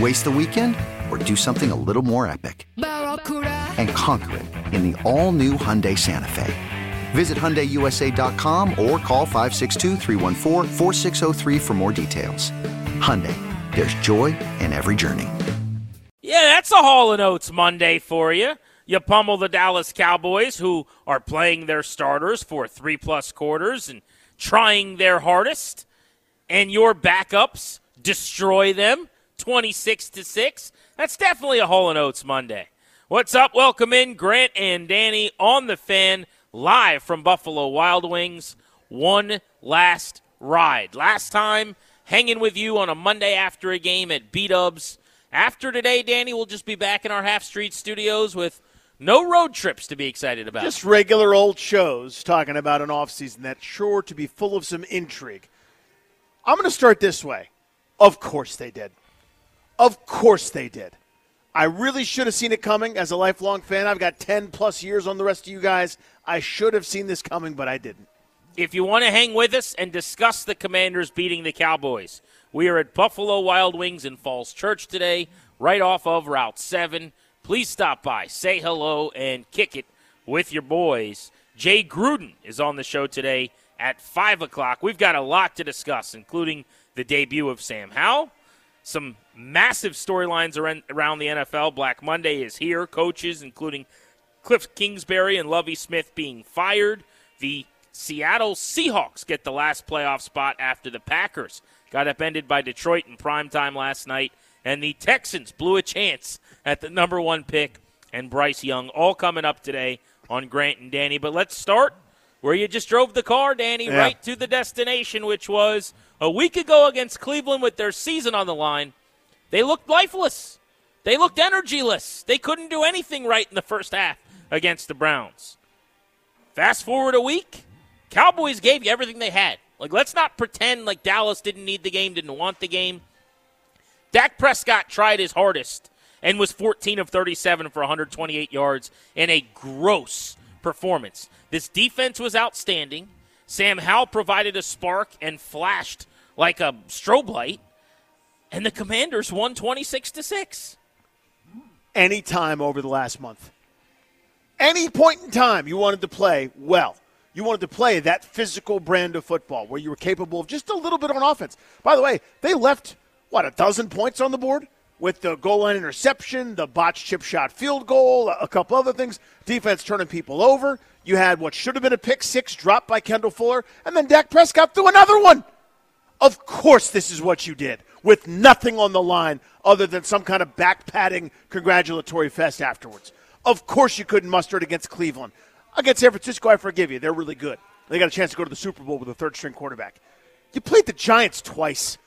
Waste the weekend or do something a little more epic? And conquer it in the all new Hyundai Santa Fe. Visit HyundaiUSA.com or call 562 for more details. Hyundai, there's joy in every journey. Yeah, that's a Hall and Oates Monday for you. You pummel the Dallas Cowboys, who are playing their starters for three plus quarters and trying their hardest, and your backups destroy them 26 to 6. That's definitely a Hole and Oates Monday. What's up? Welcome in Grant and Danny on the fan live from Buffalo Wild Wings. One last ride. Last time hanging with you on a Monday after a game at B Dubs. After today, Danny, we'll just be back in our Half Street studios with no road trips to be excited about. Just regular old shows talking about an offseason that's sure to be full of some intrigue. I'm going to start this way. Of course they did. Of course they did. I really should have seen it coming as a lifelong fan. I've got 10 plus years on the rest of you guys. I should have seen this coming, but I didn't. If you want to hang with us and discuss the Commanders beating the Cowboys, we are at Buffalo Wild Wings in Falls Church today, right off of Route 7. Please stop by, say hello, and kick it with your boys. Jay Gruden is on the show today at 5 o'clock. We've got a lot to discuss, including the debut of Sam Howell, some massive storylines around the NFL. Black Monday is here. Coaches, including Cliff Kingsbury and Lovie Smith, being fired. The Seattle Seahawks get the last playoff spot after the Packers got upended by Detroit in prime time last night. And the Texans blew a chance at the number one pick and Bryce Young, all coming up today on Grant and Danny. But let's start where you just drove the car, Danny, yeah. right to the destination, which was a week ago against Cleveland with their season on the line. They looked lifeless. They looked energyless. They couldn't do anything right in the first half against the Browns. Fast forward a week, Cowboys gave you everything they had. Like, let's not pretend like Dallas didn't need the game, didn't want the game. Dak Prescott tried his hardest and was 14 of 37 for 128 yards in a gross performance. This defense was outstanding. Sam Howell provided a spark and flashed like a strobe light, and the Commanders won 26 to 6. Any time over the last month. Any point in time you wanted to play well. You wanted to play that physical brand of football where you were capable of just a little bit on offense. By the way, they left, what, a dozen points on the board? With the goal line interception, the botched chip shot field goal, a couple other things, defense turning people over. You had what should have been a pick six dropped by Kendall Fuller, and then Dak Prescott threw another one. Of course, this is what you did with nothing on the line other than some kind of back padding congratulatory fest afterwards. Of course, you couldn't muster it against Cleveland. Against San Francisco, I forgive you. They're really good. They got a chance to go to the Super Bowl with a third string quarterback. You played the Giants twice,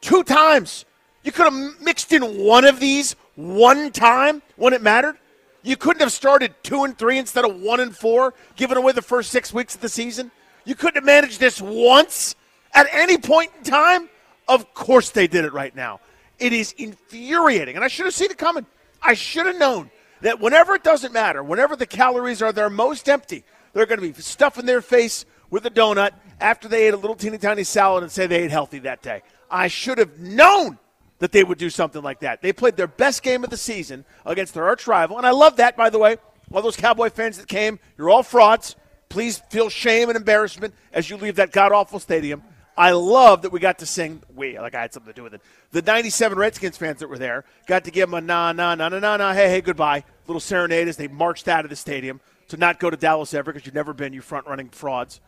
two times. You could have mixed in one of these one time when it mattered. You couldn't have started two and three instead of one and four, giving away the first six weeks of the season. You couldn't have managed this once at any point in time. Of course they did it right now. It is infuriating, and I should have seen it coming. I should have known that whenever it doesn't matter, whenever the calories are their most empty, they're going to be stuffing their face with a donut after they ate a little teeny tiny salad and say they ate healthy that day. I should have known that they would do something like that. They played their best game of the season against their arch rival, and I love that, by the way. All those Cowboy fans that came, you're all frauds. Please feel shame and embarrassment as you leave that god awful stadium. I love that we got to sing. We like I had something to do with it. The '97 Redskins fans that were there got to give them a nah, nah, nah, nah, nah, nah, hey, hey, goodbye. Little serenade as they marched out of the stadium to not go to Dallas ever because you've never been, you front running frauds.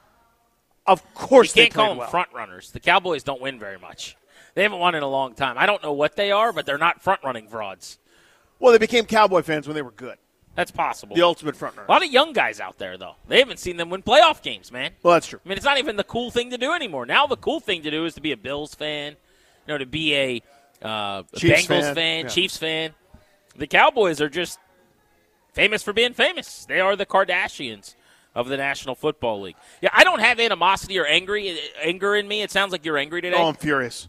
Of course, you can't they call them well. front runners. The Cowboys don't win very much. They haven't won in a long time. I don't know what they are, but they're not front running frauds. Well, they became Cowboy fans when they were good. That's possible. The ultimate front runner. A lot of young guys out there, though. They haven't seen them win playoff games, man. Well, that's true. I mean, it's not even the cool thing to do anymore. Now the cool thing to do is to be a Bills fan, you know, to be a, uh, Chiefs Bengals fan, fan, yeah. Chiefs fan. The Cowboys are just famous for being famous. They are the Kardashians of the National Football League. Yeah, I don't have animosity or angry anger in me. It sounds like you're angry today. Oh, I'm furious.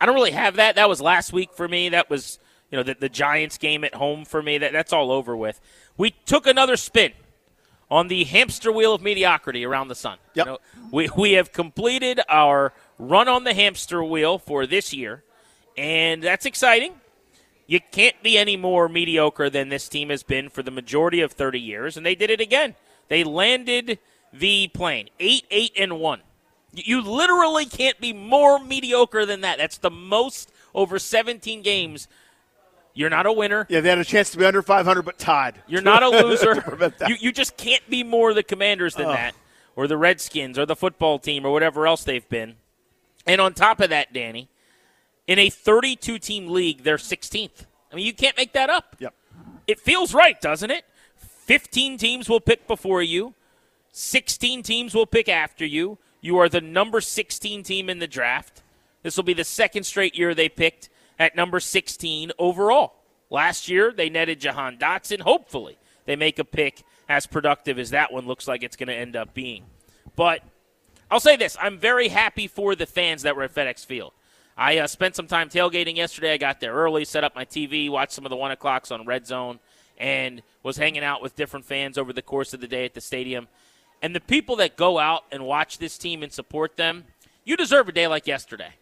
I don't really have that. That was last week for me. That was you know the, the Giants game at home for me. That that's all over with. We took another spin on the hamster wheel of mediocrity around the sun. Yep. You know, we we have completed our run on the hamster wheel for this year, and that's exciting. You can't be any more mediocre than this team has been for the majority of 30 years, and they did it again. They landed the plane eight eight and one. You literally can't be more mediocre than that. That's the most over 17 games. You're not a winner. Yeah, they had a chance to be under 500, but tied. You're not a loser. you, you just can't be more the Commanders than oh. that, or the Redskins, or the football team, or whatever else they've been. And on top of that, Danny, in a 32 team league, they're 16th. I mean, you can't make that up. Yep. It feels right, doesn't it? 15 teams will pick before you, 16 teams will pick after you. You are the number 16 team in the draft. This will be the second straight year they picked at number 16 overall. Last year, they netted Jahan Dotson. Hopefully, they make a pick as productive as that one looks like it's going to end up being. But I'll say this I'm very happy for the fans that were at FedEx Field. I uh, spent some time tailgating yesterday. I got there early, set up my TV, watched some of the one o'clocks on Red Zone, and was hanging out with different fans over the course of the day at the stadium. And the people that go out and watch this team and support them, you deserve a day like yesterday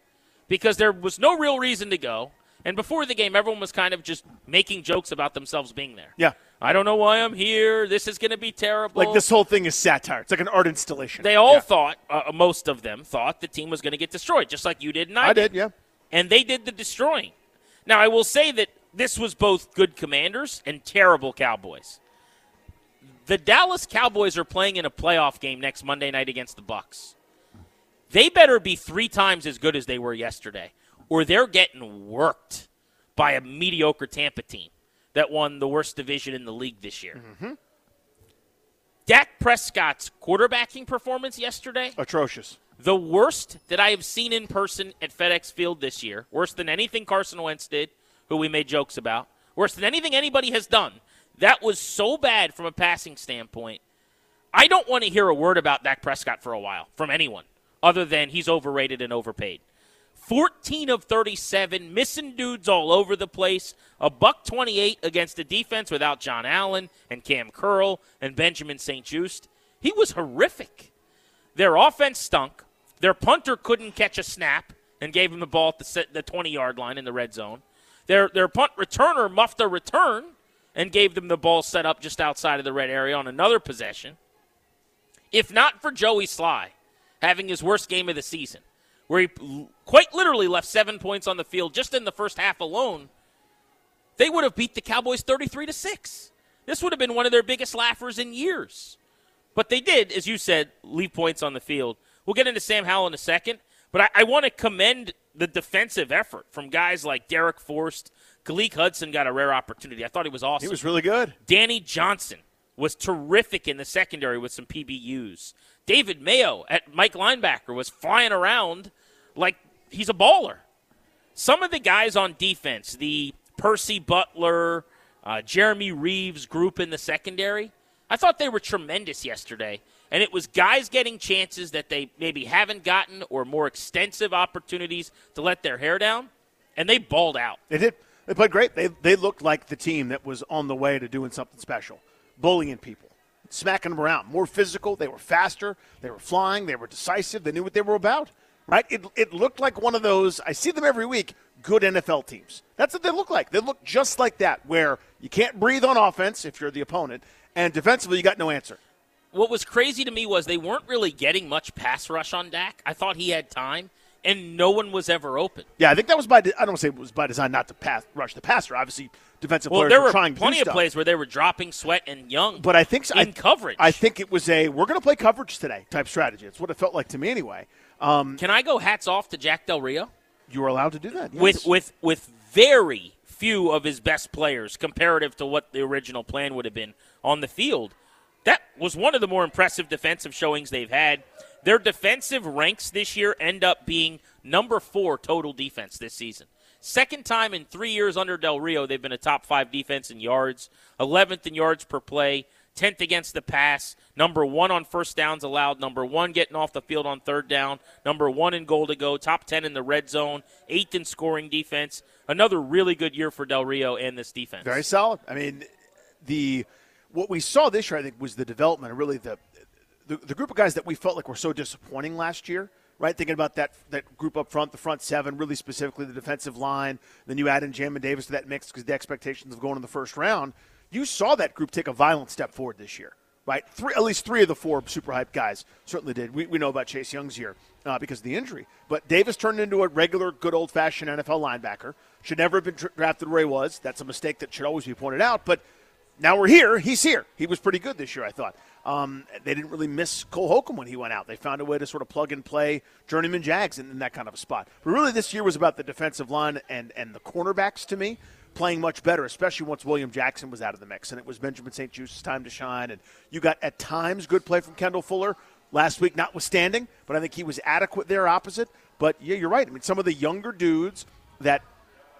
because there was no real reason to go. And before the game, everyone was kind of just making jokes about themselves being there. Yeah. I don't know why I'm here. This is going to be terrible. Like this whole thing is satire. It's like an art installation. They all Yeah. thought, uh, most of them thought, the team was going to get destroyed, just like you did and I, I did, yeah. And they did the destroying. Now, I will say that this was both good commanders and terrible Cowboys. The Dallas Cowboys are playing in a playoff game next Monday night against the Bucks. They better be three times as good as they were yesterday, or they're getting worked by a mediocre Tampa team that won the worst division in the league this year. Mm-hmm. Dak Prescott's quarterbacking performance yesterday Atrocious. the worst that I have seen in person at FedEx Field this year, worse than anything Carson Wentz did, who we made jokes about, worse than anything anybody has done. That was so bad from a passing standpoint. I don't want to hear a word about Dak Prescott for a while from anyone other than he's overrated and overpaid. 14 of 37, missing dudes all over the place. A buck 28 against a defense without Jon Allen and Cam Curl and Benjamin St. Juste. He was horrific. Their offense stunk. Their punter couldn't catch a snap and gave him the ball at the, the 20 yard line in the red zone. Their, their punt returner muffed a return and gave them the ball set up just outside of the red area on another possession. If not for Joey Slye having his worst game of the season, where he quite literally left seven points on the field just in the first half alone, they would have beat the Cowboys 33 to 6. This would have been one of their biggest laughers in years. But they did, as you said, leave points on the field. We'll get into Sam Howell in a second, but I, I want to commend the defensive effort from guys like Darrick Forrest. Khaleke Hudson got a rare opportunity. I thought he was awesome. He was really good. Danny Johnson was terrific in the secondary with some PBUs. David Mayo at Mike linebacker was flying around like he's a baller. Some of the guys on defense, the Percy Butler, uh, Jeremy Reaves group in the secondary, I thought they were tremendous yesterday. And it was guys getting chances that they maybe haven't gotten or more extensive opportunities to let their hair down, and they balled out. They did. They played great. They, they looked like the team that was on the way to doing something special, bullying people, smacking them around. More physical. They were faster. They were flying. They were decisive. They knew what they were about. right? It, it looked like one of those, I see them every week, good NFL teams. That's what they look like. They look just like that, where you can't breathe on offense if you're the opponent, and defensively, you got no answer. What was crazy to me was they weren't really getting much pass rush on Dak. I thought he had time, and no one was ever open. Yeah, I think that was by. I don't say it was by design not to pass rush the passer. Obviously, defensive well, players there were, were trying to plenty of plays where they were dropping sweat and young, But I think so, in I, coverage. I think it was a we're going to play coverage today type strategy. It's what it felt like to me anyway. Um, Can I go hats off to Jack Del Rio? you were allowed to do that yes. with with with very few of his best players comparative to what the original plan would have been on the field. That was one of the more impressive defensive showings they've had. Their defensive ranks this year end up being number four total defense this season. Second time in three years under Del Rio, they've been a top five defense in yards, 11th in yards per play, 10th against the pass, number one on first downs allowed, number one getting off the field on third down, number one in goal to go, top 10 in the red zone, eighth in scoring defense. Another really good year for Del Rio and this defense. Very solid. I mean, the what we saw this year, I think, was the development, really the, the the group of guys that we felt like were so disappointing last year. Right, thinking about that that group up front, the front seven, really specifically the defensive line. Then you add in Jamin Davis to that mix because the expectations of going in the first round. You saw that group take a violent step forward this year right? Three, at least three of the four super hyped guys certainly did. We, we know about Chase Young's year uh, because of the injury. But Davis turned into a regular, good old fashioned NFL linebacker. Should never have been dra- drafted where he was. That's a mistake that should always be pointed out. But now we're here. He's here. He was pretty good this year, I thought. Um, they didn't really miss Cole Holcomb when he went out. They found a way to sort of plug and play journeyman Jags in, in that kind of a spot. But really, this year was about the defensive line and, and the cornerbacks to me playing much better, especially once William Jackson was out of the mix. And it was Benjamin St. Juste's time to shine. And you got, at times, good play from Kendall Fuller last week, notwithstanding. But I think he was adequate there opposite. But yeah, you're right. I mean, some of the younger dudes that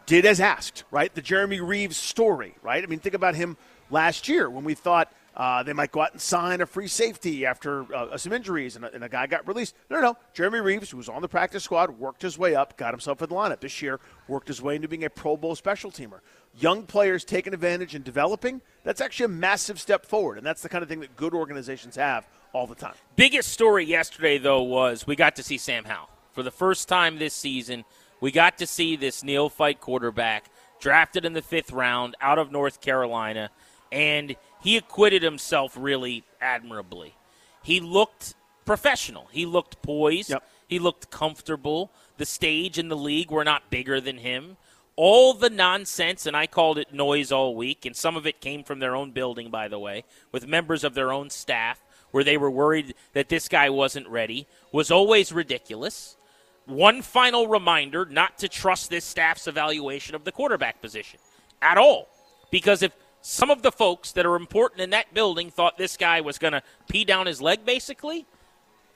did as asked, right? The Jeremy Reaves story, right? I mean, think about him last year when we thought uh, they might go out and sign a free safety after uh, some injuries and a, and a, guy got released. No, no, no. Jeremy Reaves, who was on the practice squad, worked his way up, got himself in the lineup this year, worked his way into being a Pro Bowl special teamer. Young players taking advantage and developing, that's actually a massive step forward. And that's the kind of thing that good organizations have all the time. Biggest story yesterday, though, was we got to see Sam Howell. For the first time this season, we got to see this neophyte quarterback drafted in the fifth round out of North Carolina, and he acquitted himself really admirably. He looked professional. He looked poised. Yep. He looked comfortable. The stage and the league were not bigger than him. All the nonsense, and I called it noise all week, and some of it came from their own building, by the way, with members of their own staff, where they were worried that this guy wasn't ready, was always ridiculous. One final reminder not to trust this staff's evaluation of the quarterback position at all. Because if some of the folks that are important in that building thought this guy was going to pee down his leg, basically,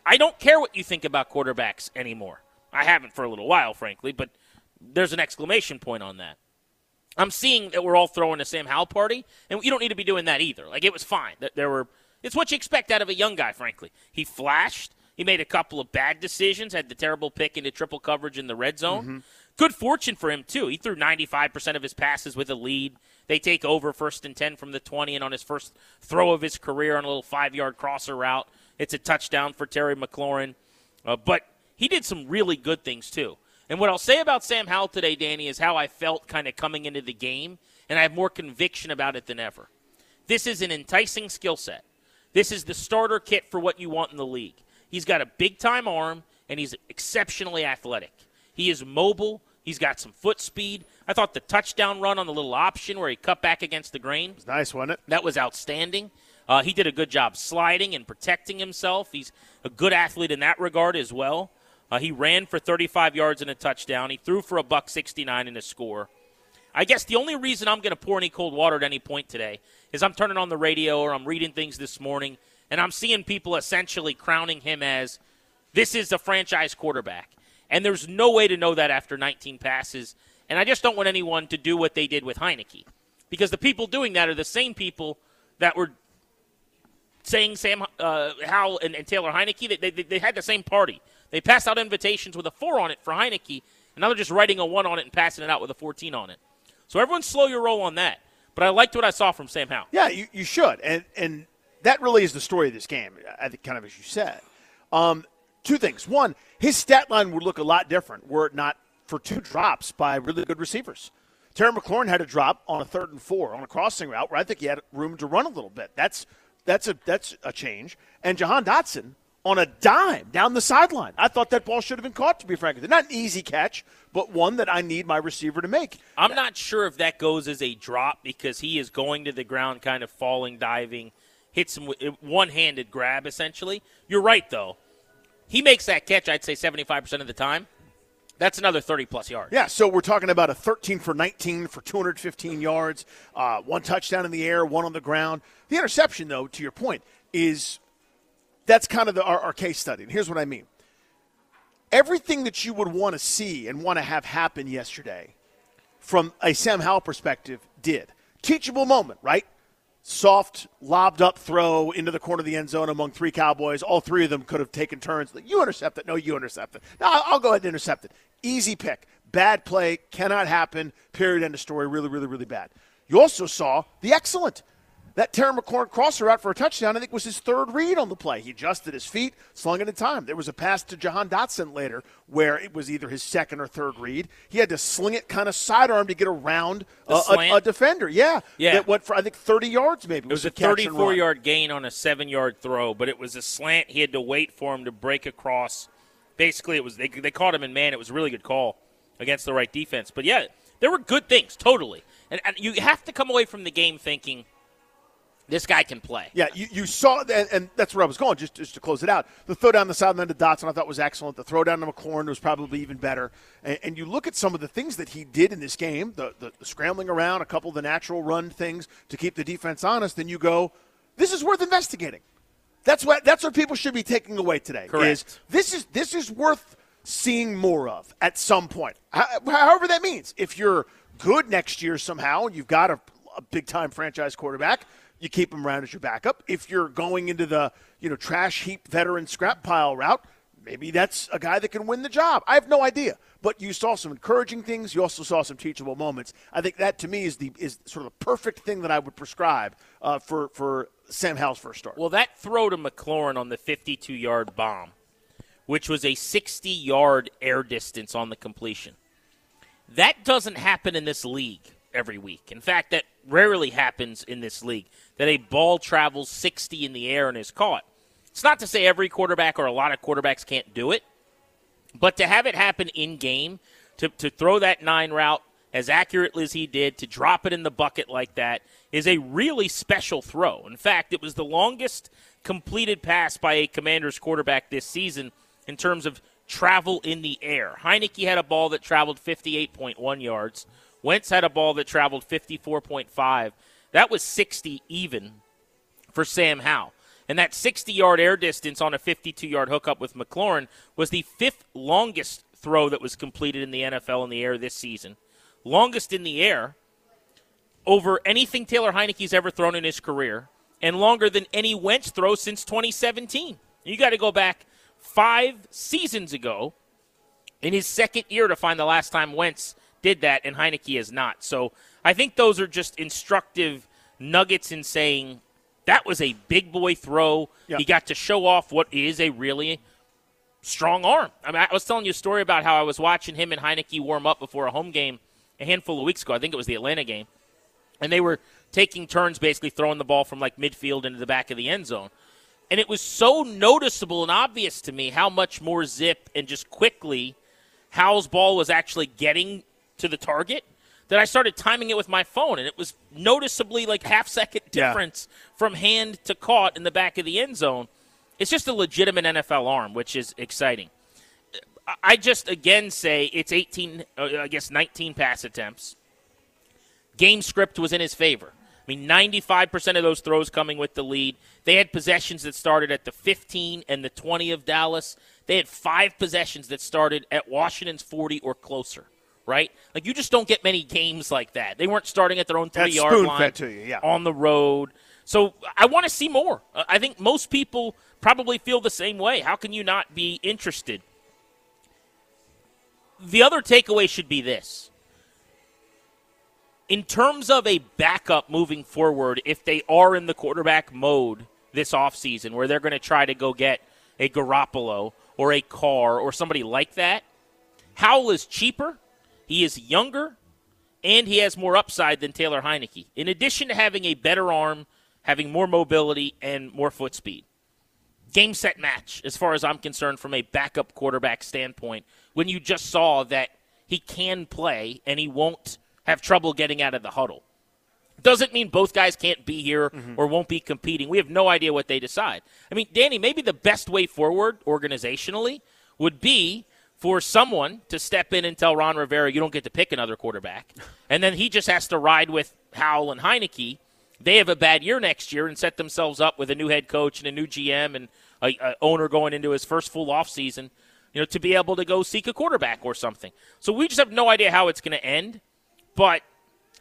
I don't care what you think about quarterbacks anymore. I haven't for a little while, frankly, but there's an exclamation point on that. I'm seeing that we're all throwing a Sam Howell party, and you don't need to be doing that either. Like it was fine. There were. It's what you expect out of a young guy, frankly. He flashed. He made a couple of bad decisions. Had the terrible pick into triple coverage in the red zone. Mm-hmm. Good fortune for him too. He threw 95% of his passes with a lead. They take over first and 10 from the 20, and on his first throw of his career on a little five-yard crosser route, it's a touchdown for Terry McLaurin. Uh, but he did some really good things too. And what I'll say about Sam Howell today, Danny, is how I felt kind of coming into the game, and I have more conviction about it than ever. This is an enticing skill set. This is the starter kit for what you want in the league. He's got a big time arm, and he's exceptionally athletic. He is mobile. He's got some foot speed. I thought the touchdown run on the little option where he cut back against the grain It's nice, wasn't it? that was outstanding. Uh, he did a good job sliding and protecting himself. He's a good athlete in that regard as well. Uh, he ran for 35 yards and a touchdown. He threw for a buck 69 in a score. I guess the only reason I'm going to pour any cold water at any point today is I'm turning on the radio or I'm reading things this morning and I'm seeing people essentially crowning him as this is the franchise quarterback. And there's no way to know that after 19 passes. And I just don't want anyone to do what they did with Heinicke. Because the people doing that are the same people that were saying Sam uh, Howell and, and Taylor Heinicke. They, they, they had the same party. They passed out invitations with a four on it for Heinicke, and now they're just writing a one on it and passing it out with a 14 on it. So everyone slow your roll on that. But I liked what I saw from Sam Howell. Yeah, you, you should. And and that really is the story of this game, I think, kind of as you said. Um, two things. One, his stat line would look a lot different were it not for two drops by really good receivers. Terry McLaurin had a drop on a third and four on a crossing route where I think he had room to run a little bit. That's that's a that's a change. And Jahan Dotson on a dime down the sideline. I thought that ball should have been caught. To be frank, not an easy catch, but one that I need my receiver to make. I'm not sure if that goes as a drop because he is going to the ground, kind of falling, diving, hits him with one-handed grab essentially. You're right though. He makes that catch. I'd say 75% of the time. That's another 30 plus yards. Yeah, so we're talking about a 13 for 19 for 215 yards, uh, one touchdown in the air, one on the ground. The interception, though, to your point, is that's kind of the, our, our case study. And here's what I mean everything that you would want to see and want to have happen yesterday from a Sam Howell perspective did. Teachable moment, right? Soft, lobbed up throw into the corner of the end zone among three Cowboys. All three of them could have taken turns. You intercept it. No, you intercept it. No, I'll go ahead and intercept it. Easy pick. Bad play. Cannot happen. Period. End of story. Really, really, really bad. You also saw the excellent that Terry McLaurin crosser out for a touchdown, I think, was his third read on the play. He adjusted his feet, slung it in time. There was a pass to Jahan Dotson later where it was either his second or third read. He had to sling it kind of sidearm to get around a, a, a, defender. Yeah. Yeah. That went for, I think, 30 yards maybe. It was, was a 34 yard gain on a seven yard throw, but it was a slant. He had to wait for him to break across. Basically, it was they, they caught him in man. It was a really good call against the right defense. But yeah, there were good things, totally. And, and you have to come away from the game thinking – this guy can play. Yeah, you, you saw, and, and that's where I was going, just, just to close it out. The throw down the sideline to Dotson I thought was excellent. The throw down to McLaurin was probably even better. And, and you look at some of the things that he did in this game, the, the, the scrambling around, a couple of the natural run things to keep the defense honest, and you go, this is worth investigating. That's what that's what people should be taking away today. Correct. Is this is this is worth seeing more of at some point. However that means. If you're good next year somehow and you've got a, a big time franchise quarterback, you keep him around as your backup. If you're going into the you know trash heap veteran scrap pile route, maybe that's a guy that can win the job. I have no idea, but you saw some encouraging things. You also saw some teachable moments. I think that to me is the is sort of the perfect thing that I would prescribe uh, for for Sam Howell's first start. Well, that throw to McLaurin on the 52 yard bomb, which was a 60 yard air distance on the completion, that doesn't happen in this league every week. In fact, that rarely happens in this league that a ball travels 60 in the air and is caught. It's not to say every quarterback or a lot of quarterbacks can't do it, but to have it happen in game, to, to throw that nine route as accurately as he did, to drop it in the bucket like that, is a really special throw. In fact, it was the longest completed pass by a Commanders quarterback this season in terms of travel in the air. Heinicke had a ball that traveled 58.1 yards. Wentz had a ball that traveled 54.5. That was 60 even for Sam Howell. And that 60 yard air distance on a 52 yard hookup with McLaurin was the fifth longest throw that was completed in the NFL in the air this season. Longest in the air over anything Taylor Heinicke's ever thrown in his career, and longer than any Wentz throw since 2017. You got to go back five seasons ago in his second year to find the last time Wentz did that, and Heinicke has not. So I think those are just instructive nuggets in saying that was a big boy throw. Yep. He got to show off what is a really strong arm. I mean, I was telling you a story about how I was watching him and Heinicke warm up before a home game a handful of weeks ago. I think it was the Atlanta game. And they were taking turns basically throwing the ball from like midfield into the back of the end zone. And it was so noticeable and obvious to me how much more zip and just quickly Howell's ball was actually getting to the target that I started timing it with my phone, and it was noticeably like half second difference yeah. from hand to caught in the back of the end zone. It's just a legitimate NFL arm, which is exciting. I just again say it's 18, uh, I guess 19 pass attempts. Game script was in his favor. I mean, 95% of those throws coming with the lead. They had possessions that started at the 15 and the 20 of Dallas. They had five possessions that started at Washington's 40 or closer right? Like you just don't get many games like that. They weren't starting at their own three yard line you, yeah. on the road. So I want to see more. Uh, I think most people probably feel the same way. How can you not be interested? The other takeaway should be this. In terms of a backup moving forward, if they are in the quarterback mode this offseason where they're going to try to go get a Garoppolo or a Carr or somebody like that. Howell is cheaper, he is younger, and he has more upside than Taylor Heinicke. In addition to having a better arm, having more mobility, and more foot speed. Game set match, as far as I'm concerned, from a backup quarterback standpoint, when you just saw that he can play and he won't have trouble getting out of the huddle. Doesn't mean both guys can't be here mm-hmm. or won't be competing. We have no idea what they decide. I mean, Danny, maybe the best way forward organizationally would be for someone to step in and tell Ron Rivera, you don't get to pick another quarterback. And then he just has to ride with Howell and Heinicke. They have a bad year next year and set themselves up with a new head coach and a new GM and a, a owner going into his first full off season, you know, to be able to go seek a quarterback or something. So we just have no idea how it's going to end. But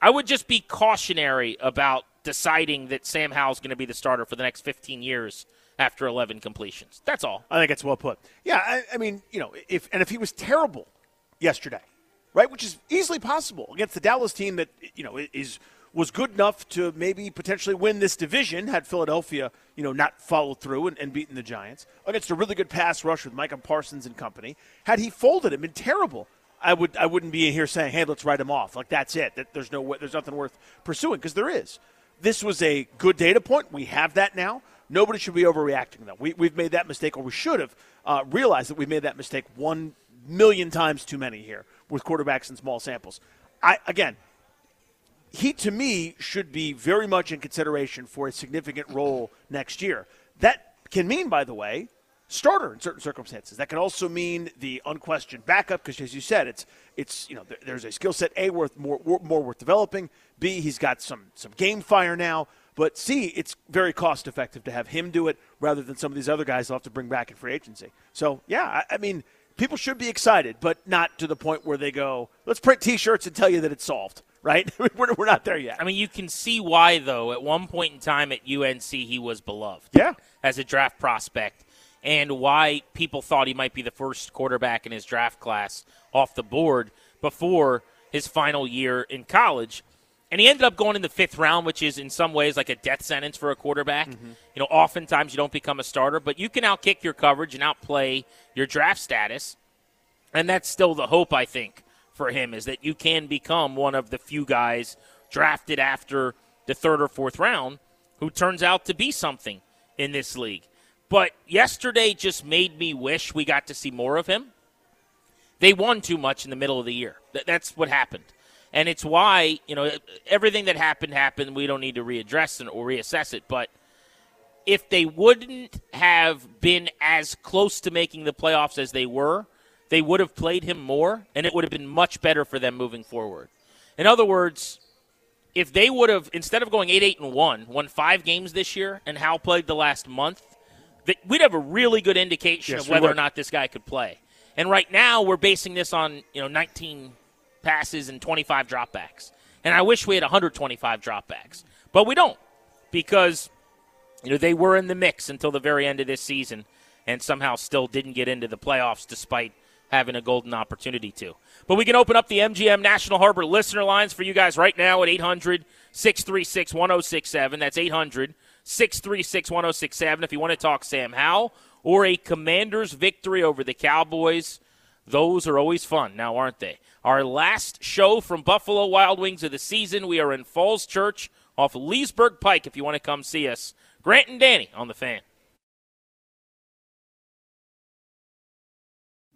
I would just be cautionary about deciding that Sam Howell's going to be the starter for the next 15 years after 11 completions. That's all. I think it's well put. Yeah, I, I, mean, you know, if and if he was terrible yesterday, right, which is easily possible against the Dallas team that you know is was good enough to maybe potentially win this division had Philadelphia, you know, not followed through and, and beaten the Giants against a really good pass rush with Micah Parsons and company. Had he folded and been terrible, I would I wouldn't be here saying, "Hey, let's write him off." Like that's it. That there's no there's nothing worth pursuing because there is. This was a good data point. We have that now. Nobody should be overreacting though. We we've made that mistake, or we should have uh, realized that we made that mistake one million times too many here with quarterbacks and small samples. I again, he to me should be very much in consideration for a significant role next year. That can mean, by the way, starter in certain circumstances. That can also mean the unquestioned backup because, as you said, it's it's you know there's a skill set a worth more more worth developing. B he's got some some game fire now. But C, it's very cost effective to have him do it rather than some of these other guys they'll have to bring back in free agency. So yeah, I, I mean people should be excited, but not to the point where they go, let's print T-shirts and tell you that it's solved. Right? we're, we're not there yet. I mean, you can see why, though. At one point in time at UNC, he was beloved. Yeah. As a draft prospect and why people thought he might be the first quarterback in his draft class off the board before his final year in college. And he ended up going in the fifth round, which is in some ways like a death sentence for a quarterback. Mm-hmm. You know, oftentimes you don't become a starter, but you can outkick your coverage and outplay your draft status. And that's still the hope, I think, for him is that you can become one of the few guys drafted after the third or fourth round who turns out to be something in this league. But yesterday just made me wish we got to see more of him. They won too much in the middle of the year. That's what happened. And it's why, you know, everything that happened happened. We don't need to readdress it or reassess it. But if they wouldn't have been as close to making the playoffs as they were, they would have played him more, and it would have been much better for them moving forward. In other words, if they would have, instead of going 8 8 and 1, won five games this year, and Hal played the last month, we'd have a really good indication yes, of whether or not this guy could play. And right now, we're basing this on you know 19 passes and 25 dropbacks. And I wish we had 125 dropbacks, but we don't because you know they were in the mix until the very end of this season, and somehow still didn't get into the playoffs despite having a golden opportunity to. But we can open up the MGM National Harbor listener lines for you guys right now at 800 636 1067. That's 800 636 1067 if you want to talk Sam Howell or a Commanders victory over the Cowboys. Those are always fun, now aren't they? Our last show from Buffalo Wild Wings of the season. We are in Falls Church off Leesburg Pike if you want to come see us. Grant and Danny on the fan.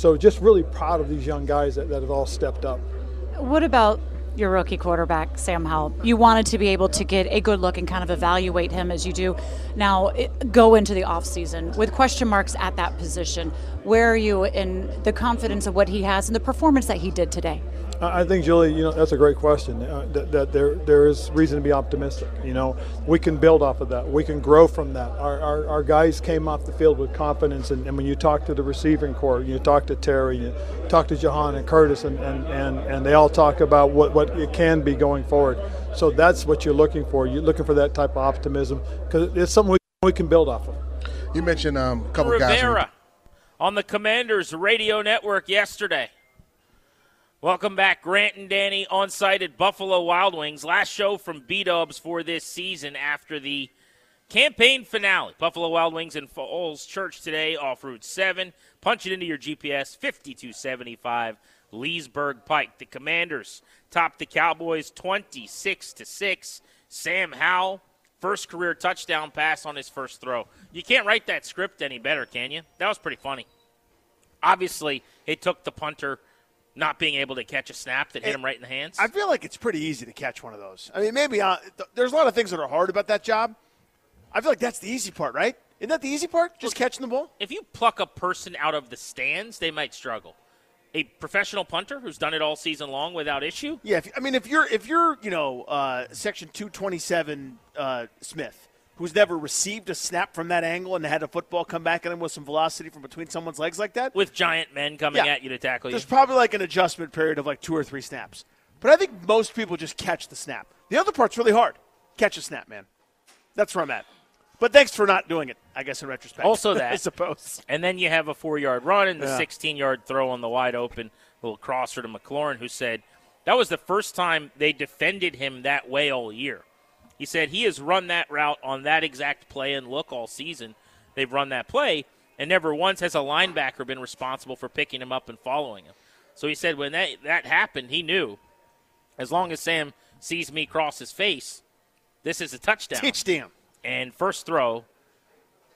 So just really proud of these young guys that, that have all stepped up. What about your rookie quarterback, Sam Howell? You wanted to be able to get a good look and kind of evaluate him as you do now go into the offseason with question marks at that position. Where are you in the confidence of what he has and the performance that he did today? I think, Julie, you know, that's a great question. Uh, that, that, there, there is reason to be optimistic. You know, we can build off of that. We can grow from that. Our, our, our guys came off the field with confidence, and, and, when you talk to the receiving corps, you talk to Terry, you talk to Jahan and Curtis, and, and, and, and they all talk about what, what it can be going forward. So that's what you're looking for. You're looking for that type of optimism because it's something we, we can build off of. You mentioned um, a couple Rivera guys. on the Commanders radio network yesterday. Welcome back, Grant and Danny, on site at Buffalo Wild Wings. Last show from B Dubs for this season after the campaign finale. Buffalo Wild Wings in Falls Church today off Route 7. Punch it into your GPS 5275 Leesburg Pike. The Commanders top the Cowboys 26 to 6. Sam Howell, first career touchdown pass on his first throw. You can't write that script any better, can you? That was pretty funny. Obviously, it took the punter not being able to catch a snap that hit him right in the hands? I feel like it's pretty easy to catch one of those. I mean, maybe uh, th- there's a lot of things that are hard about that job. I feel like that's the easy part, right? Isn't that the easy part? Just well, catching the ball? If you pluck a person out of the stands, they might struggle. A professional punter who's done it all season long without issue? Yeah, if, I mean, if you're if you're you know uh, section 227 uh, Smith, who's never received a snap from that angle and had a football come back at him with some velocity from between someone's legs like that. With giant men coming yeah. at you to tackle you. There's probably like an adjustment period of like two or three snaps. But I think most people just catch the snap. The other part's really hard. Catch a snap, man. That's where I'm at. But thanks for not doing it, I guess, in retrospect. Also, that. I suppose. And then you have a four yard run and the 16 yeah. yard throw on the wide open little crosser to McLaurin, who said that was the first time they defended him that way all year. He said he has run that route on that exact play and look all season. They've run that play, and never once has a linebacker been responsible for picking him up and following him. So he said when that, that happened, he knew as long as Sam sees me cross his face, this is a touchdown. Touchdown. And first throw,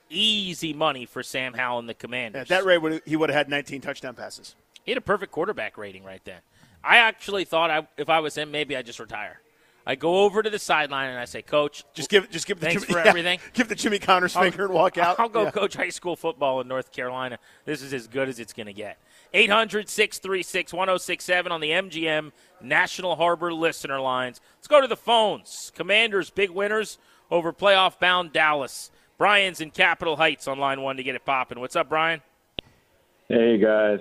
easy money for Sam Howell and the Commanders. At that rate, he would have had 19 touchdown passes. He had a perfect quarterback rating right then. I actually thought I, if I was him, maybe I'd just retire. I go over to the sideline and I say, Coach, just give just give the thanks Jimmy, for everything. Give the Jimmy Connors finger and walk out. I'll go yeah. coach high school football in North Carolina. This is as good as it's going to get. 800 636 1067 on the MGM National Harbor listener lines. Let's go to the phones. Commanders, big winners over playoff bound Dallas. Brian's in Capitol Heights on line one to get it popping. What's up, Brian? Hey, guys.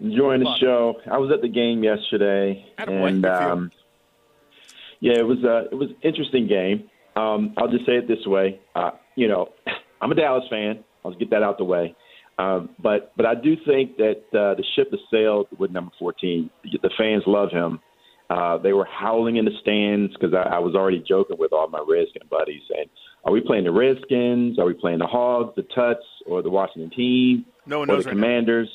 Enjoying the show. I was at the game yesterday. and um, yeah, it was a it was an interesting game. Um, I'll just say it this way. Uh, you know, I'm a Dallas fan. I'll get that out the way. Um, but but I do think that uh, the ship has sailed with number 14. The fans love him. Uh, they were howling in the stands because I, I was already joking with all my Redskin buddies saying, "Are we playing the Redskins? Are we playing the Hogs, the Tuts, or the Washington team, no one or knows the right Commanders?"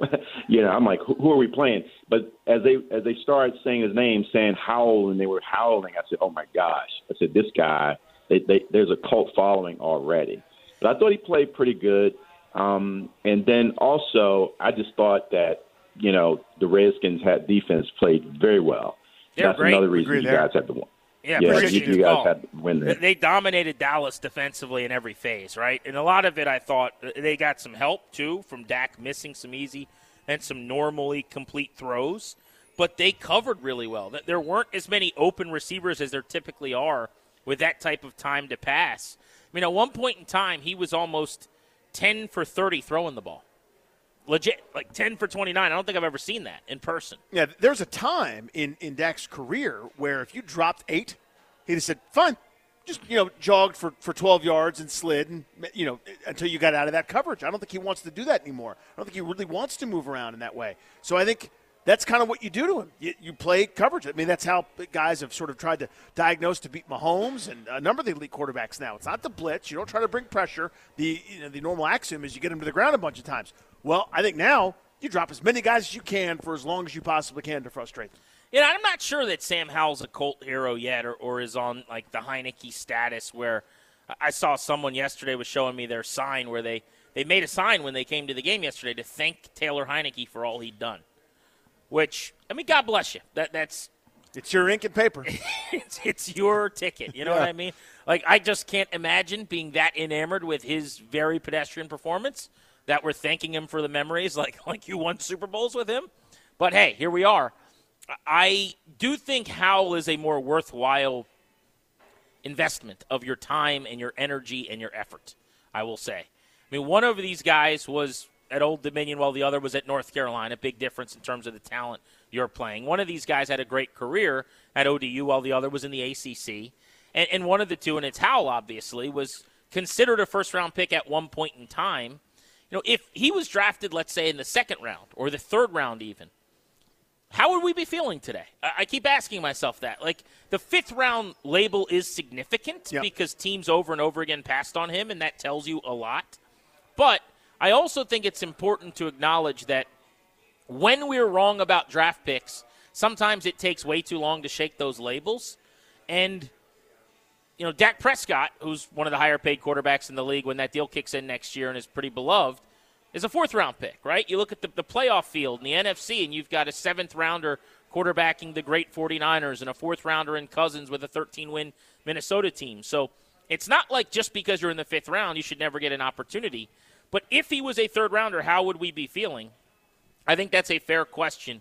you know, I'm like, who, who are we playing? But as they as they started saying his name, saying howl, and they were howling, I said, oh my gosh! I said, this guy, they, they, there's a cult following already. But I thought he played pretty good. Um, and then also, I just thought that you know the Redskins had defense played very well. They're That's great. another reason Agree you there. guys had to win. Yeah, yeah, you, you guys had win there. They dominated Dallas defensively in every phase, right? And a lot of it, I thought, uh, they got some help too from Dak missing some easy and some normally complete throws, but they covered really well. There weren't as many open receivers as there typically are with that type of time to pass. I mean, at one point in time, he was almost 10 for 30 throwing the ball. Legit, like 10 for 29. I don't think I've ever seen that in person. Yeah, there's a time in, in Dak's career where if you dropped eight, he'd have said, fine, just you know jogged for, for 12 yards and slid and you know until you got out of that coverage. I don't think he wants to do that anymore. I don't think he really wants to move around in that way. So I think that's kind of what you do to him. You, you, play coverage. I mean, that's how guys have sort of tried to diagnose to beat Mahomes and a number of the elite quarterbacks now. It's not the blitz. You don't try to bring pressure. The you know, the normal axiom is you get him to the ground a bunch of times. Well, I think now you drop as many guys as you can for as long as you possibly can to frustrate them. Yeah, I'm not sure that Sam Howell's a cult hero yet, or, or is on like the Heinicke status. Where I saw someone yesterday was showing me their sign where they they made a sign when they came to the game yesterday to thank Taylor Heinicke for all he'd done. Which I mean, God bless you. That that's it's your ink and paper. it's, it's your ticket. You know yeah. what I mean? Like I just can't imagine being that enamored with his very pedestrian performance that we're thanking him for the memories, like like you won Super Bowls with him. But hey, here we are. I do think Howell is a more worthwhile investment of your time and your energy and your effort. I will say. I mean, one of these guys was at Old Dominion while the other was at North Carolina. Big difference in terms of the talent you're playing. One of these guys had a great career at ODU while the other was in the ACC. And, and one of the two, and it's Howell, obviously, was considered a first round pick at one point in time. You know, if he was drafted, let's say, in the second round or the third round, even, how would we be feeling today? I keep asking myself that. Like the fifth round label is significant yep. because teams over and over again passed on him, and that tells you a lot. But I also think it's important to acknowledge that when we're wrong about draft picks, sometimes it takes way too long to shake those labels. And you know, Dak Prescott, who's one of the higher paid quarterbacks in the league when that deal kicks in next year and is pretty beloved, is a fourth round pick, right? You look at the, the playoff field in the NFC, and you've got a seventh rounder quarterbacking the great 49ers and a fourth rounder in Cousins with a 13 win Minnesota team. So it's not like just because you're in the fifth round, you should never get an opportunity. But if he was a third rounder, how would we be feeling? I think that's a fair question.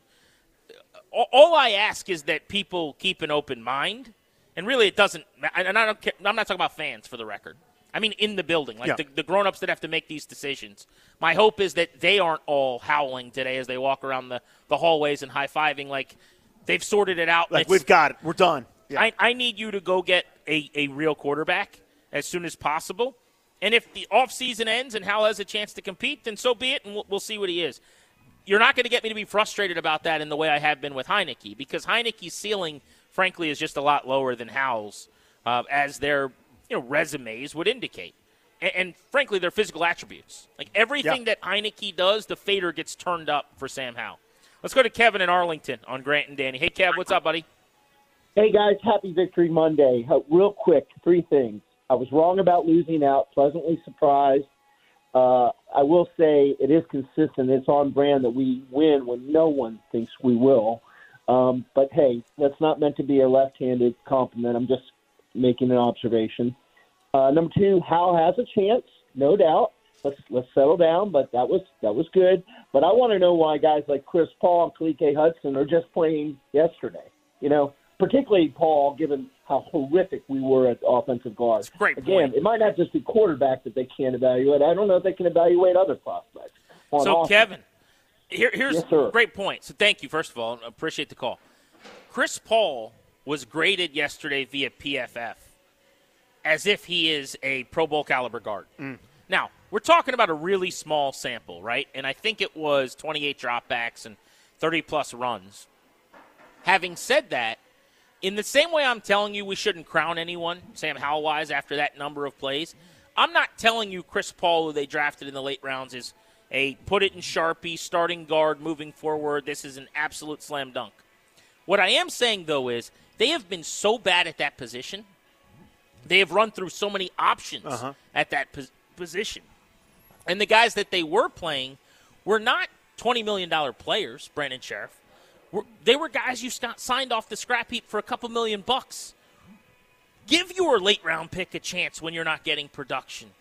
All I ask is that people keep an open mind. And really, it doesn't. And I don't care, I'm not talking about fans for the record. I mean, in the building, like yeah. the, the grown ups that have to make these decisions. My hope is that they aren't all howling today as they walk around the, the hallways and high fiving like they've sorted it out. Like, we've got it. We're done. Yeah. I, I need you to go get a, a real quarterback as soon as possible. And if the offseason ends and Howell has a chance to compete, then so be it, and we'll, we'll see what he is. You're not going to get me to be frustrated about that in the way I have been with Heinicke because Heinicke's ceiling, frankly, is just a lot lower than Howell's, uh, as their you know resumes would indicate. And, and frankly, their physical attributes. Like everything that Heinicke does, the fader gets turned up for Sam Howell. Let's go to Kevin in Arlington on Grant and Danny. Hey, Kev, what's up, buddy? Hey, guys, happy Victory Monday. Uh, real quick, three things. I was wrong about losing out, pleasantly surprised. Uh, I will say it is consistent. It's on brand that we win when no one thinks we will. Um, but hey, that's not meant to be a left-handed compliment. I'm just making an observation. Uh, number two, Howell has a chance, no doubt. Let's let's settle down, but that was that was good. But I want to know why guys like Chris Paul and Khaleke Hudson are just playing yesterday. You know, particularly Paul, given how horrific we were at offensive guard. great Again, point. it might not just be quarterback that they can't evaluate. I don't know if they can evaluate other prospects. So, offense. Kevin, here, here's yes, a great point. So, thank you, first of all. Appreciate the call. Chris Paul was graded yesterday via PFF as if he is a Pro Bowl caliber guard. Mm. Now, we're talking about a really small sample, right? And I think it was 28 dropbacks and 30 plus runs. Having said that, in the same way I'm telling you we shouldn't crown anyone, Sam Howell wise, after that number of plays, I'm not telling you Chris Paul, who they drafted in the late rounds, is a put it in Sharpie, starting guard, moving forward. This is an absolute slam dunk. What I am saying, though, is they have been so bad at that position. They have run through so many options uh-huh. at that pos- position. And the guys that they were playing were not $20 million players, Brandon Scherff were, they were guys you signed off the scrap heap for a couple million bucks. Give your late round pick a chance when you're not getting production.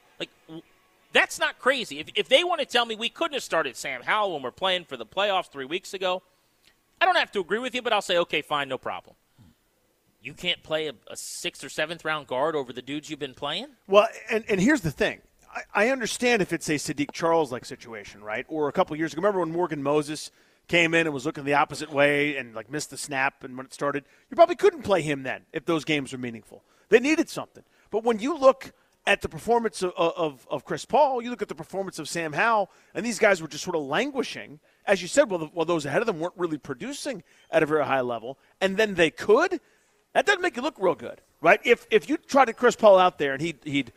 That's not crazy. If, if they want to tell me we couldn't have started Sam Howell when we're playing for the playoffs three weeks ago, I don't have to agree with you, but I'll say, okay, fine, no problem. You can't play a, a sixth or seventh round guard over the dudes you've been playing? Well, and, and here's the thing. I, I understand if it's a Saahdiq Charles like situation, right? Or a couple years ago. Remember when Morgan Moses – came in and was looking the opposite way and like missed the snap and when it started, you probably couldn't play him then if those games were meaningful. They needed something. But when you look at the performance of, of, of Chris Paul, you look at the performance of Sam Howell, and these guys were just sort of languishing. As you said, well, the, well, those ahead of them weren't really producing at a very high level, and then they could. That doesn't make you look real good, right? If if you tried to Chris Paul out there and he'd he'd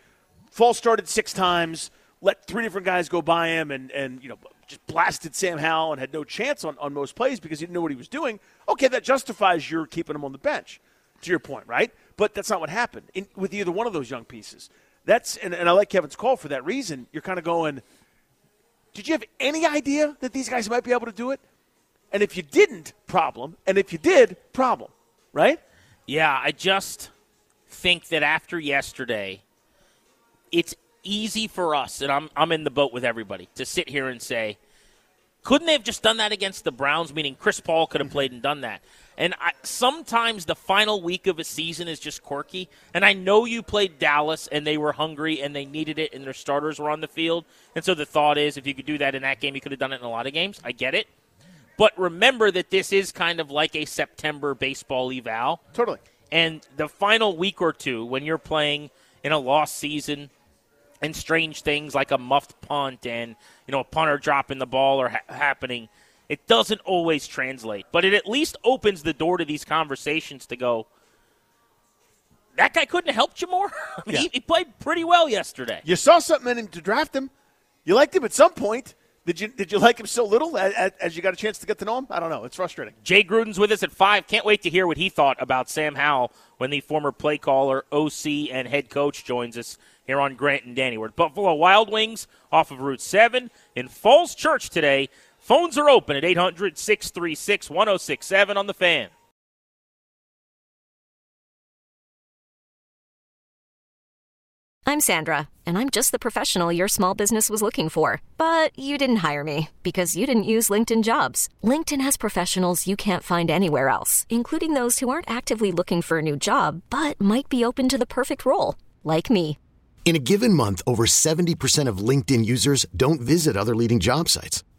false started six times, let three different guys go by him, and and you know just blasted Sam Howell and had no chance on, on most plays because he didn't know what he was doing. Okay, that justifies your keeping him on the bench. To your point, right? But that's not what happened in, with either one of those young pieces. That's and, and I like Kevin's call for that reason. You're kind of going. Did you have any idea that these guys might be able to do it? And if you didn't, problem. And if you did, problem. Right? Yeah, I just think that after yesterday, it's easy for us, and I'm I'm in the boat with everybody, to sit here and say, couldn't they have just done that against the Browns? Meaning Chris Paul could have mm-hmm. played and done that. And I, sometimes the final week of a season is just quirky. And I know you played Dallas and they were hungry and they needed it and their starters were on the field. And so the thought is if you could do that in that game, you could have done it in a lot of games. I get it. But remember that this is kind of like a September baseball eval. Totally. And the final week or two, when you're playing in a lost season and strange things like a muffed punt and you know a punter dropping the ball are ha- happening, it doesn't always translate. But it at least opens the door to these conversations to go. That guy couldn't have helped you more. I mean, Yeah. he, he played pretty well yesterday. You saw something in him to draft him. You liked him at some point. Did you did you like him so little as, as you got a chance to get to know him? I don't know. It's frustrating. Jay Gruden's with us at five. Can't wait to hear what he thought about Sam Howell when the former play caller, OC, and head coach joins us here on Grant and Danny. We're at Buffalo Wild Wings off of Route 7 in Falls Church today. Phones are open at 800 636 1067 on the fan. I'm Sandra, and I'm just the professional your small business was looking for. But you didn't hire me because you didn't use LinkedIn jobs. LinkedIn has professionals you can't find anywhere else, including those who aren't actively looking for a new job but might be open to the perfect role, like me. In a given month, over 70% of LinkedIn users don't visit other leading job sites.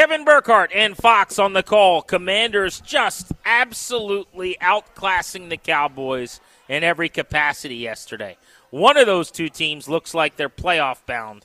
Kevin Burkhardt and Fox on the call. Commanders just absolutely outclassing the Cowboys in every capacity yesterday. One of those two teams looks like they're playoff bound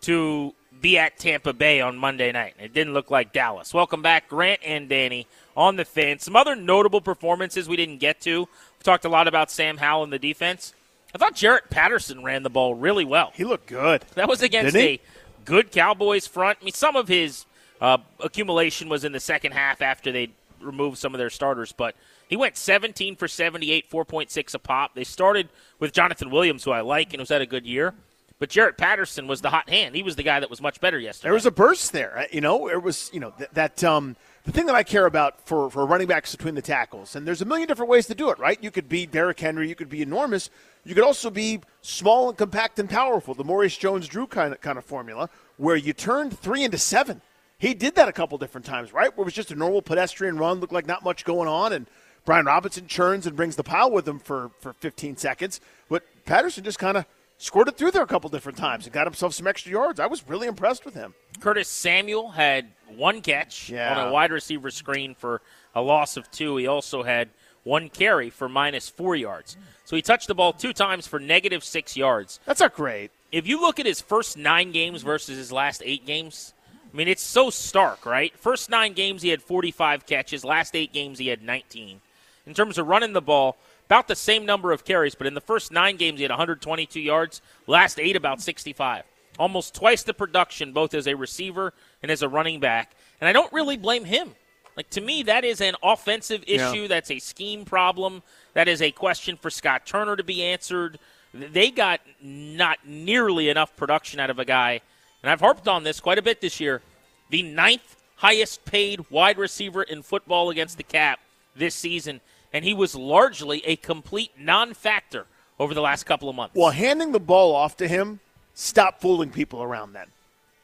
to be at Tampa Bay on Monday night. It didn't look like Dallas. Welcome back, Grant and Danny on the fan. Some other notable performances we didn't get to. We talked a lot about Sam Howell and the defense. I thought Jaret Patterson ran the ball really well. He looked good. That was against a good Cowboys front. I mean, some of his uh, accumulation was in the second half after they removed some of their starters, but he went 17 for 78, 4.6 a pop. They started with Jonathan Williams, who I like and who's had a good year. But Jaret Patterson was the hot hand. He was the guy that was much better yesterday. There was a burst there. uh, You know, it was you know th- that um, the thing that I care about for for running backs between the tackles, and there's a million different ways to do it. Right? You could be Derrick Henry. You could be enormous. You could also be small and compact and powerful. The Maurice Jones-Drew kind of kind of formula, where you turned three into seven. He did that a couple different times, right? Where it was just a normal pedestrian run, looked like not much going on, and Brian Robinson churns and brings the pile with him for for 15 seconds. But Patterson just kind of squirted through there a couple different times and got himself some extra yards. I was really impressed with him. Curtis Samuel had one catch Yeah. on a wide receiver screen for a loss of two. He also had one carry for minus four yards. So he touched the ball two times for negative six yards. That's not great. If you look at his first nine games versus his last eight games, I mean, it's so stark, right? First nine games, he had 45 catches. Last eight games, he had 19. In terms of running the ball, about the same number of carries, but in the first nine games, he had 122 yards. Last eight, about 65. Almost twice the production, both as a receiver and as a running back. And I don't really blame him. Like, to me, that is an offensive Yeah. issue. That's a scheme problem. That is a question for Scott Turner to be answered. They got not nearly enough production out of a guy, and I've harped on this quite a bit this year. The ninth highest paid wide receiver in football against the cap this season, and he was largely a complete non factor over the last couple of months. Well, handing the ball off to him stopped fooling people around then.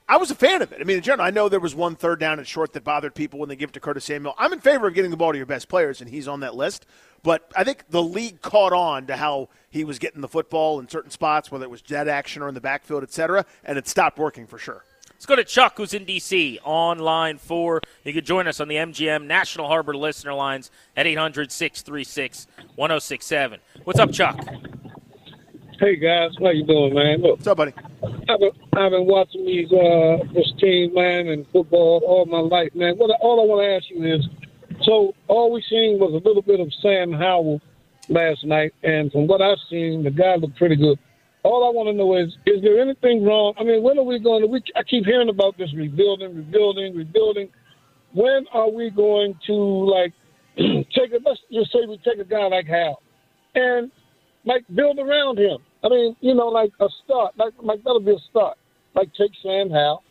I was a fan of it. I mean, in general, I know there was one third down and short that bothered people when they give it to Curtis Samuel. I'm in favor of getting the ball to your best players, and he's on that list. But I think the league caught on to how he was getting the football in certain spots, whether it was jet action or in the backfield, et cetera, and it stopped working for sure. Let's go to Chuck, who's in D.C. on line four. You can join us on the MGM National Harbor listener lines at 800 636 1067. What's up, Chuck? Hey guys, how you doing, man? Look, What's up, buddy? I've been, I've been watching these uh, this team, man, and football all my life, man. What all I want to ask you is, so all we seen was a little bit of Sam Howell last night, and from what I've seen, the guy looked pretty good. All I want to know is, is there anything wrong? I mean, when are we going to? We, I keep hearing about this rebuilding, rebuilding, rebuilding. When are we going to like take a? Let's just say we take a guy like Howell, and like build around him. I mean, you know, like a start, like like that'll be a start. Like take Sam Howell,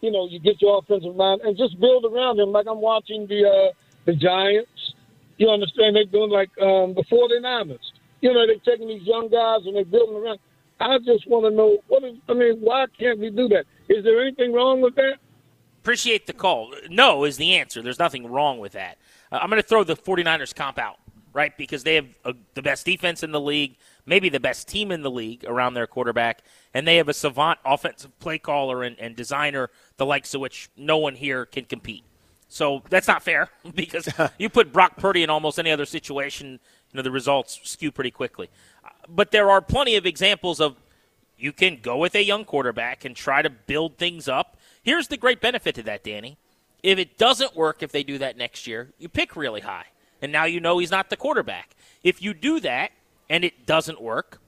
you know, you get your offensive line and just build around him. Like I'm watching the uh, the Giants. You understand? They're doing like um, the 49ers. You know, they're taking these young guys and they're building around. I just want to know what is. I mean, why can't we do that? Is there anything wrong with that? Appreciate the call. No is the answer. There's nothing wrong with that. Uh, I'm going to throw the 49ers comp out, right? Because they have a, the best defense in the league, maybe the best team in the league around their quarterback, and they have a savant offensive play caller and, and designer, the likes of which no one here can compete. So that's not fair because you put Brock Purdy in almost any other situation, you know, the results skew pretty quickly. Uh, But there are plenty of examples of you can go with a young quarterback and try to build things up. Here's the great benefit to that, Danny. If it doesn't work, if they do that next year, you pick really high. And now you know he's not the quarterback. If you do that and it doesn't work,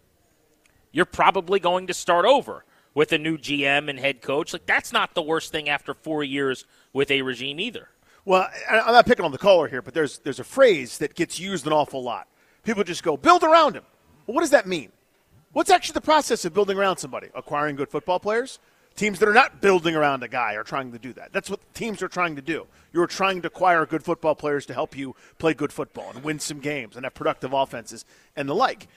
you're probably going to start over with a new GM and head coach. Like that's not the worst thing after four years with a regime either. Well, I'm not picking on the caller here, but there's there's a phrase that gets used an awful lot. People just go build around him. Well, what does that mean? What's actually the process of building around somebody? Acquiring good football players? Teams that are not building around a guy are trying to do that. That's what teams are trying to do. You're trying to acquire good football players to help you play good football and win some games and have productive offenses and the like.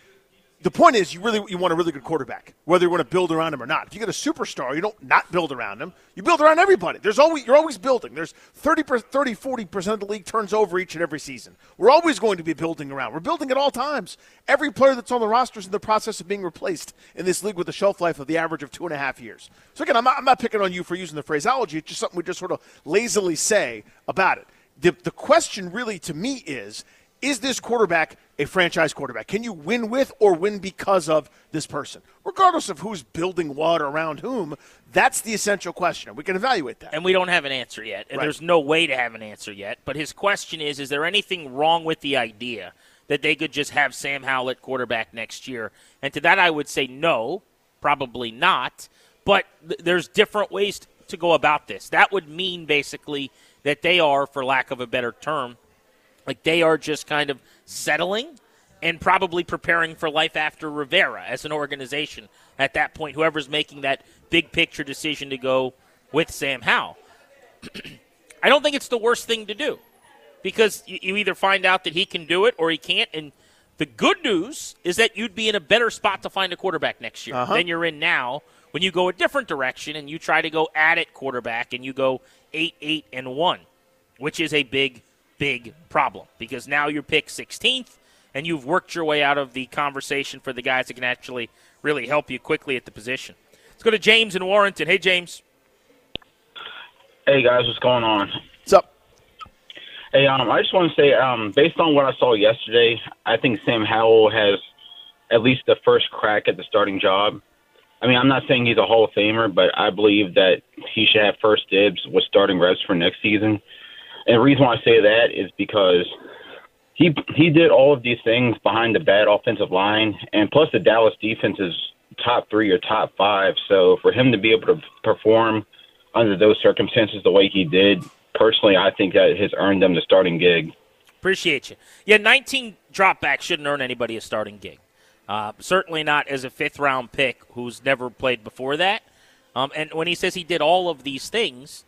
The point is, you really you want a really good quarterback, whether you want to build around him or not. If you get a superstar, you don't not build around him. You build around everybody. There's always you're always building. There's 30 30 40% of the league turns over each and every season. We're always going to be building around. We're building at all times. Every player that's on the roster is in the process of being replaced in this league with a shelf life of the average of two and a half years. So again, I'm not, I'm not picking on you for using the phraseology. It's just something we just sort of lazily say about it. The, the question really to me is is this quarterback a franchise quarterback? Can you win with or win because of this person? Regardless of who's building what around whom, that's the essential question. We can evaluate that. And we don't have an answer yet. And Right. there's no way to have an answer yet. But his question is Is there anything wrong with the idea that they could just have Sam Howell at quarterback next year? And to that, I would say no, probably not. But th- there's different ways to go about this. That would mean basically that they are, for lack of a better term, like they are just kind of settling and probably preparing for life after Rivera as an organization at that point, whoever's making that big picture decision to go with Sam Howell. I don't think it's the worst thing to do because you, you either find out that he can do it or he can't. And the good news is that you'd be in a better spot to find a quarterback next year Uh-huh. than you're in now when you go a different direction and you try to go at it quarterback and you go 8 8 and 1, which is a big, big problem because now you're picked 16th and you've worked your way out of the conversation for the guys that can actually really help you quickly at the position. Let's go to James in Warrenton. Hey, James. Hey guys, what's going on? What's up? Hey, um, I just want to say, um, based on what I saw yesterday, I think Sam Howell has at least the first crack at the starting job. I mean, I'm not saying he's a Hall of Famer, but I believe that he should have first dibs with starting reps for next season. And the reason why I say that is because he he did all of these things behind the bad offensive line, and plus the Dallas defense is top three or top five. So for him to be able to perform under those circumstances the way he did, personally, I think that has earned them the starting gig. Appreciate you. Yeah, 19 dropbacks shouldn't earn anybody a starting gig. Uh, certainly not as a fifth round pick who's never played before that. Um, and when he says he did all of these things,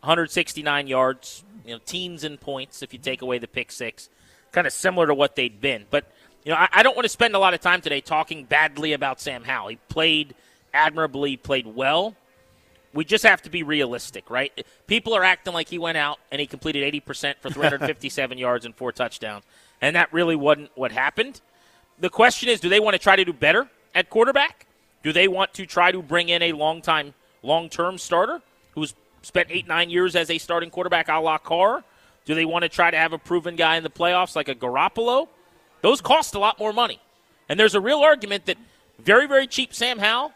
169 yards, you know, teens in points if you take away the pick six, kind of similar to what they'd been. But you know, I, I don't want to spend a lot of time today talking badly about Sam Howell. He played admirably, played well. We just have to be realistic, right? People are acting like he went out and he completed 80% for 357 yards and four touchdowns, and that really wasn't what happened. The question is, do they want to try to do better at quarterback? Do they want to try to bring in a long-time, long-term starter who's spent eight, nine years as a starting quarterback a la Carr? Do they want to try to have a proven guy in the playoffs like a Garoppolo? Those cost a lot more money. And there's a real argument that very, very cheap Sam Howell,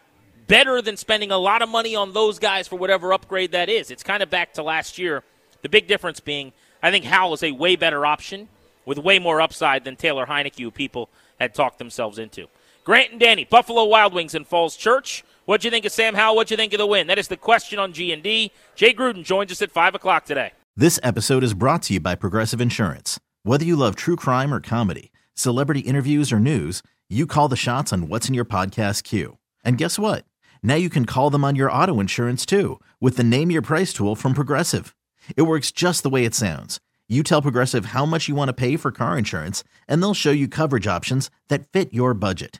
better than spending a lot of money on those guys for whatever upgrade that is. It's kind of back to last year. The big difference being, I think Howell is a way better option with way more upside than Taylor Heinicke, who people had talked themselves into. Grant and Danny, Buffalo Wild Wings in Falls Church. What'd you think of Sam Howell? What'd you think of the win? That is the question on G&D. Jay Gruden joins us at 5 o'clock today. This episode is brought to you by Progressive Insurance. Whether you love true crime or comedy, celebrity interviews or news, you call the shots on what's in your podcast queue. And guess what? Now you can call them on your auto insurance too with the Name Your Price tool from Progressive. It works just the way it sounds. You tell Progressive how much you want to pay for car insurance, and they'll show you coverage options that fit your budget.